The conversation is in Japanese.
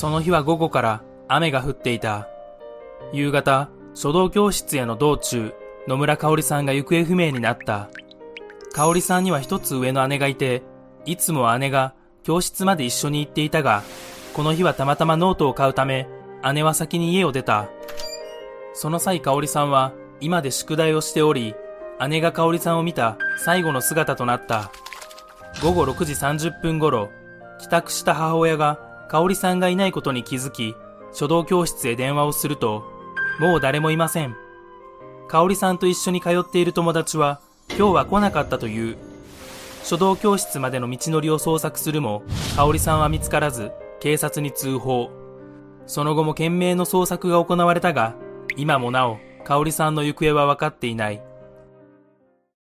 その日は午後から雨が降っていた。夕方、書道教室への道中、野村香織さんが行方不明になった。香織さんには一つ上の姉がいて、いつも姉が教室まで一緒に行っていたが、この日はたまたまノートを買うため、姉は先に家を出た。その際香織さんは今で宿題をしており、姉が香織さんを見た最後の姿となった。午後6時30分頃、帰宅した母親が香織さんがいないことに気づき、書道教室へ電話をすると、もう誰もいません。香織さんと一緒に通っている友達は、今日は来なかったという。書道教室までの道のりを捜索するも、香織さんは見つからず、警察に通報。その後も懸命の捜索が行われたが、今もなお、香織さんの行方は分かっていない。